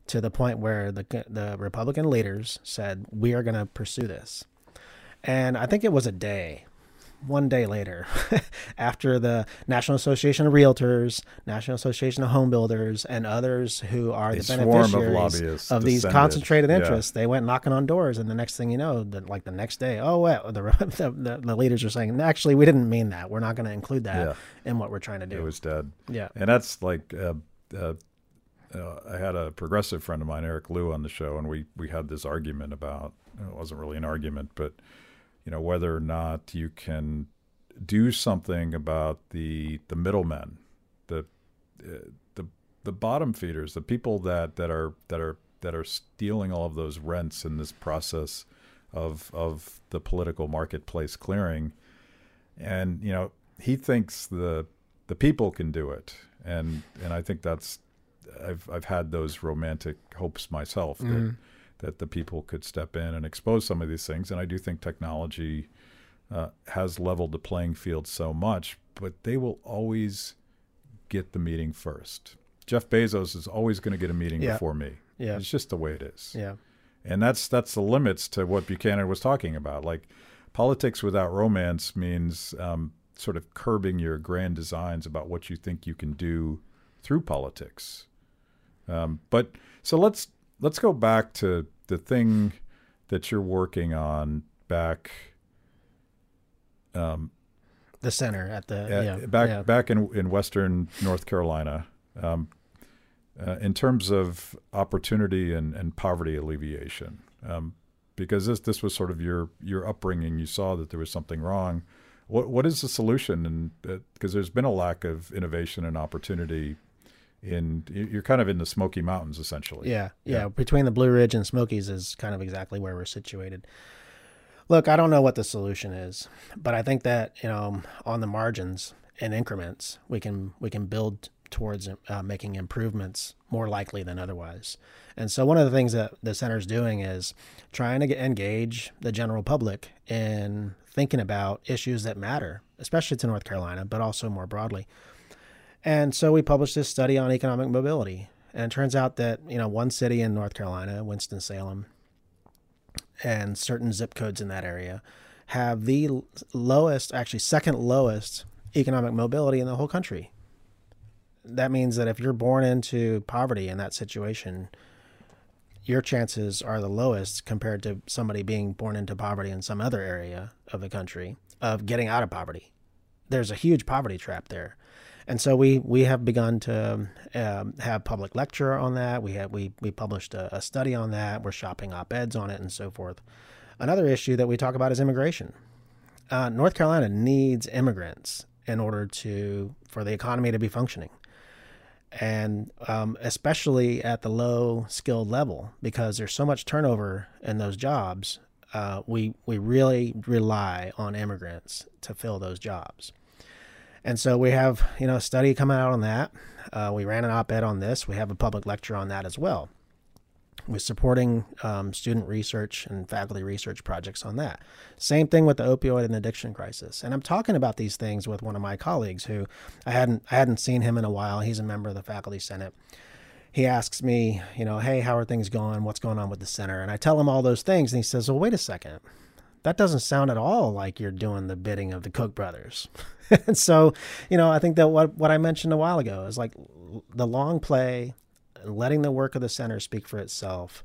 to the point where the the Republican leaders said we are going to pursue this. And I think it was a day, one day later, after the National Association of Realtors, National Association of Home Builders, and others who are A the of beneficiaries lobbyists of these concentrated Yeah. interests, they went knocking on doors, and the next thing you know, the, like the next day, oh well, the, the the the leaders are saying, actually, we didn't mean that. We're not going to include that Yeah. in what we're trying to do. It was dead. yeah, And that's like, uh, uh, uh, I had a progressive friend of mine, Eric Liu, on the show, and we, we had this argument about, it wasn't really an argument, but, you know, whether or not you can do something about the, the middlemen, the, uh, the, the bottom feeders, the people that, that are, that are, that are stealing all of those rents in this process of, of the political marketplace clearing. And, you know, he thinks the, the people can do it. And, and I think that's, I've I've had those romantic hopes myself that that the people could step in and expose some of these things, and I do think technology uh, has leveled the playing field so much, but they will always get the meeting first. Jeff Bezos is always going to get a meeting Yeah. before me. Yeah. It's just the way it is yeah, and that's that's the limits to what Buchanan was talking about. Like politics without romance means um, sort of curbing your grand designs about what you think you can do through politics. Um, but so let's let's go back to the thing that you're working on back um, the center at the at- yeah back yeah. back in in Western North Carolina, um, uh, in terms of opportunity and, and poverty alleviation, um, because this this was sort of your your upbringing. You saw that there was something wrong. What what is the solution? And because there's been a lack of innovation and opportunity. In you- you're kind of in the Smoky Mountains essentially. Yeah, yeah, Yeah. Between the Blue Ridge and Smokies is kind of exactly where we're situated. Look, I don't know what the solution is, but I think that you know on the margins in increments we can we can build towards uh, making improvements more likely than otherwise. And so one of the things that the center's doing is trying to get, engage the general public in thinking about issues that matter, especially to North Carolina, but also more broadly. And so we published this study on economic mobility. And it turns out that, you know, one city in North Carolina, Winston-Salem, and certain zip codes in that area have the lowest, actually second lowest economic mobility in the whole country. That means that if you're born into poverty in that situation, your chances are the lowest compared to somebody being born into poverty in some other area of the country of getting out of poverty. There's a huge poverty trap there. And so we, we have begun to um, have public lecture on that. We have we we published a, a study on that. We're shopping op eds on it and so forth. Another issue that we talk about is immigration. Uh, North Carolina needs immigrants in order to for the economy to be functioning, and um, especially at the low skilled level because there's so much turnover in those jobs. Uh, we we really rely on immigrants to fill those jobs. And so we have, you know, a study coming out on that. Uh, we ran an op-ed on this. We have a public lecture on that as well. We're supporting um, student research and faculty research projects on that. Same thing with the opioid and addiction crisis. And I'm talking about these things with one of my colleagues who I hadn't I hadn't seen him in a while. He's a member of the faculty senate. He asks me, you know, hey, how are things going? What's going on with the center? And I tell him all those things, and he says, well, wait a second that doesn't sound at all like you're doing the bidding of the Koch brothers. and so, you know, I think that what what I mentioned a while ago is like the long play, letting the work of the center speak for itself,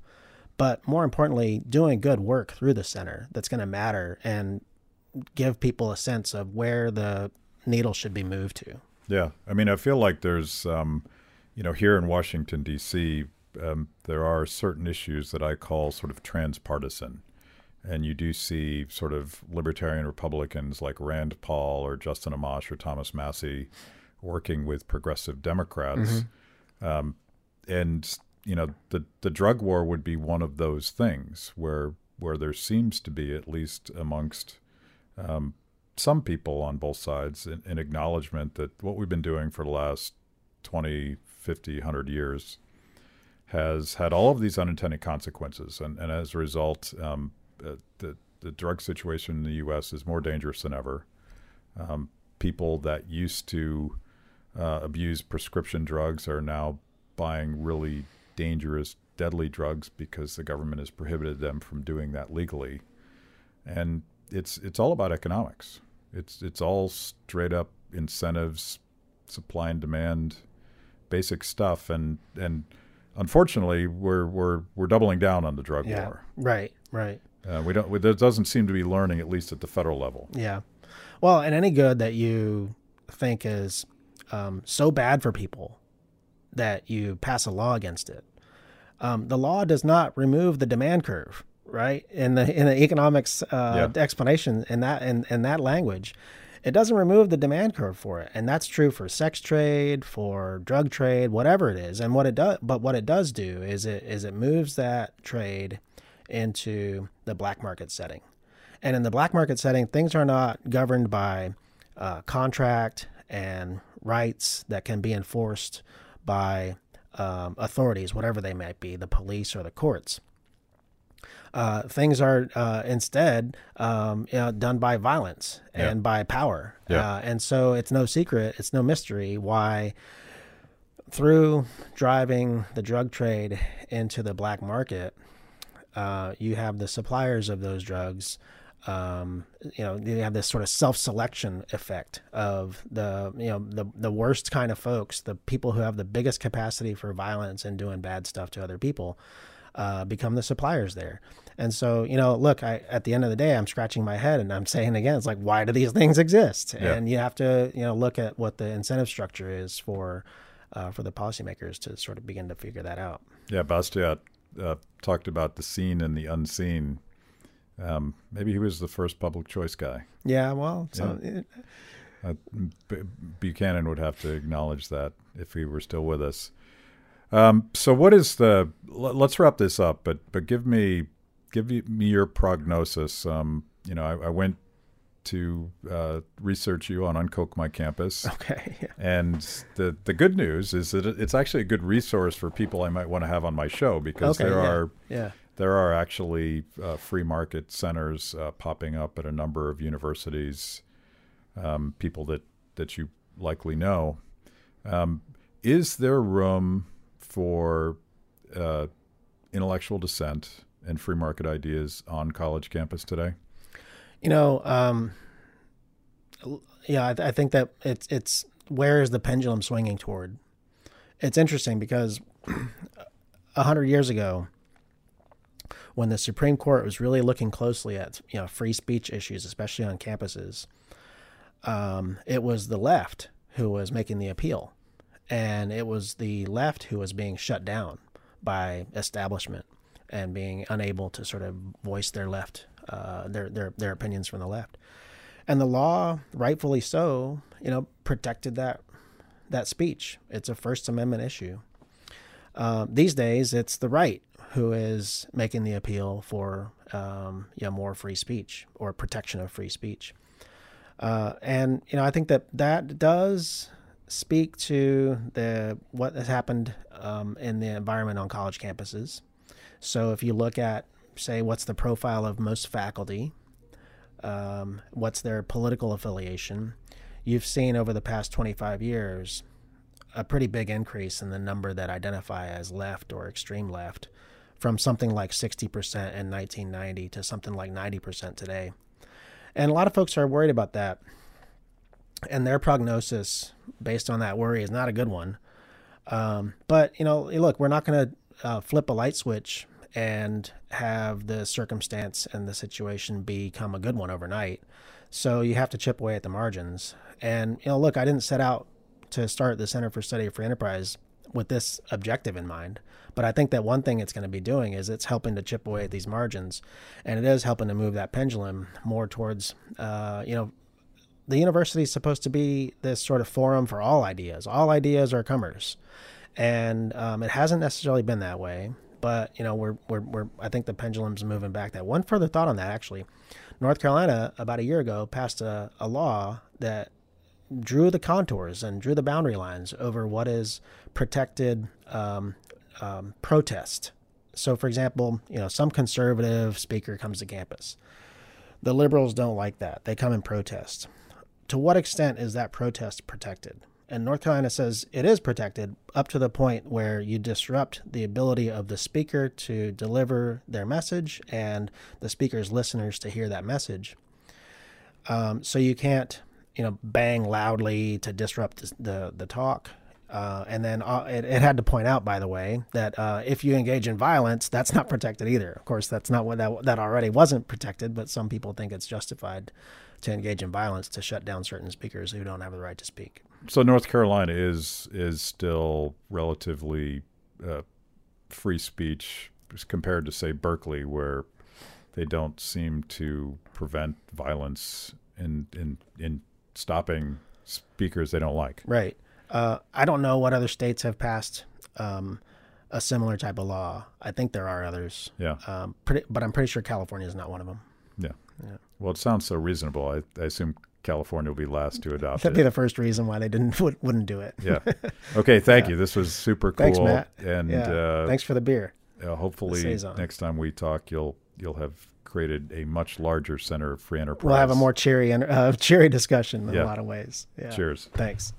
but more importantly, doing good work through the center that's going to matter and give people a sense of where the needle should be moved to. Yeah, I mean, I feel like there's, um, you know, here in Washington D.C. Um, there are certain issues that I call sort of transpartisan and you do see sort of libertarian Republicans like Rand Paul or Justin Amash or Thomas Massie working with progressive Democrats, mm-hmm. um, and you know the the drug war would be one of those things where where there seems to be at least amongst um, some people on both sides an, an, acknowledgement that what we've been doing for the last 20, 50, 100 years has had all of these unintended consequences, and, and as a result, um, uh, the the drug situation in the U.S. is more dangerous than ever. Um, people that used to uh, abuse prescription drugs are now buying really dangerous, deadly drugs because the government has prohibited them from doing that legally. And it's it's all about economics. It's it's all straight up incentives, supply and demand, basic stuff, and and unfortunately, we're we're we're doubling down on the drug yeah, war. Right, right. Uh, we don't. We, there doesn't seem to be learning, at least at the federal level. Yeah. Well, and any good that you think is um, so bad for people that you pass a law against it, um, the law does not remove the demand curve, right? In the in the economics uh, yeah. explanation in that in, in that language, it doesn't remove the demand curve for it, and that's true for sex trade, for drug trade, whatever it is. And what it does, but what it does do is it is it moves that trade into the black market setting. And in the black market setting, things are not governed by uh, contract and rights that can be enforced by um, authorities, whatever they might be, the police or the courts. Uh, things are uh, instead um, you know, done by violence and yeah. by power. Yeah. Uh, and so it's no secret, it's no mystery why, through driving the drug trade into the black market, uh, you have the suppliers of those drugs. Um, you know, you have this sort of self-selection effect of the you know the the worst kind of folks, the people who have the biggest capacity for violence and doing bad stuff to other people, uh, become the suppliers there. And so, you know, look, I, at the end of the day, I'm scratching my head and I'm saying again, it's like, why do these things exist? Yeah. And you have to, you know, look at what the incentive structure is for, uh, for the policymakers to sort of begin to figure that out. Yeah, Bastiat uh, talked about the seen and the unseen. Um, maybe he was the first public choice guy. Yeah, well, so yeah. Uh, B- Buchanan would have to acknowledge that if he were still with us. Um, so, what is the? L- let's wrap this up, but but give me give me your prognosis. Um, you know, I, I went to uh, research you on UnKoch My Campus. Okay. Yeah. And the the good news is that it's actually a good resource for people I might want to have on my show because okay, there yeah. are yeah. there are actually uh, free market centers uh, popping up at a number of universities. Um, people that that you likely know. Um, is there room for uh, intellectual dissent and free market ideas on college campus today? You know, um, yeah, I, th- I think that it's it's where is the pendulum swinging toward? It's interesting because a hundred years ago, when the Supreme Court was really looking closely at you know free speech issues, especially on campuses, um, it was the left who was making the appeal, and it was the left who was being shut down by establishment and being unable to sort of voice their left uh, their their their opinions from the left, and the law, rightfully so, you know, protected that that speech. It's a First Amendment issue. Uh, these days, it's the right who is making the appeal for um, yeah more free speech or protection of free speech. Uh, and you know, I think that that does speak to the what has happened um, in the environment on college campuses. So if you look at, say, what's the profile of most faculty, um, what's their political affiliation, you've seen over the past 25 years a pretty big increase in the number that identify as left or extreme left from something like 60% in 1990 to something like 90% today. And a lot of folks are worried about that. And their prognosis based on that worry is not a good one. Um, but, you know, look, we're not going to uh, flip a light switch and have the circumstance and the situation become a good one overnight. So you have to chip away at the margins. And, you know, look, I didn't set out to start the Center for Study for Enterprise with this objective in mind. But I think that one thing it's going to be doing is it's helping to chip away at these margins, and it is helping to move that pendulum more towards, uh, you know, the university is supposed to be this sort of forum for all ideas. All ideas are comers, and um, it hasn't necessarily been that way. But you know, we're, we're we're I think the pendulum's moving back. That one further thought on that actually, North Carolina about a year ago passed a, a law that drew the contours and drew the boundary lines over what is protected um, um, protest. So, for example, you know, some conservative speaker comes to campus. The liberals don't like that. They come and protest. To what extent is that protest protected? And North Carolina says it is protected up to the point where you disrupt the ability of the speaker to deliver their message and the speaker's listeners to hear that message. Um, so you can't, you know, bang loudly to disrupt the, the, the talk. Uh, and then uh, it, it, had to point out, by the way, that uh, if you engage in violence, that's not protected either. Of course, that's not what that that already wasn't protected, but some people think it's justified to engage in violence to shut down certain speakers who don't have the right to speak. So North Carolina is is still relatively uh, free speech compared to say Berkeley, where they don't seem to prevent violence in in in stopping speakers they don't like. Right. Uh, I don't know what other states have passed um, a similar type of law. I think there are others. Yeah. Um, pretty, but I'm pretty sure California is not one of them. Yeah. yeah. Well, it sounds so reasonable. I, I assume California will be last to adopt That'd it. be the first reason why they didn't would, not do it. yeah. Okay. Thank yeah. you. This was super cool. Thanks, Matt. And yeah. uh, thanks for the beer. Uh, hopefully, next time we talk, you'll you'll have created a much larger center of free enterprise. We'll have a more cheery uh, cheery discussion in yeah. a lot of ways. Yeah. Cheers. Thanks.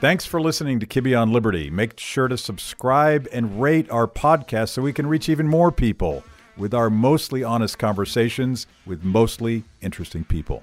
Thanks for listening to Kibbe on Liberty. Make sure to subscribe and rate our podcast so we can reach even more people with our mostly honest conversations with mostly interesting people.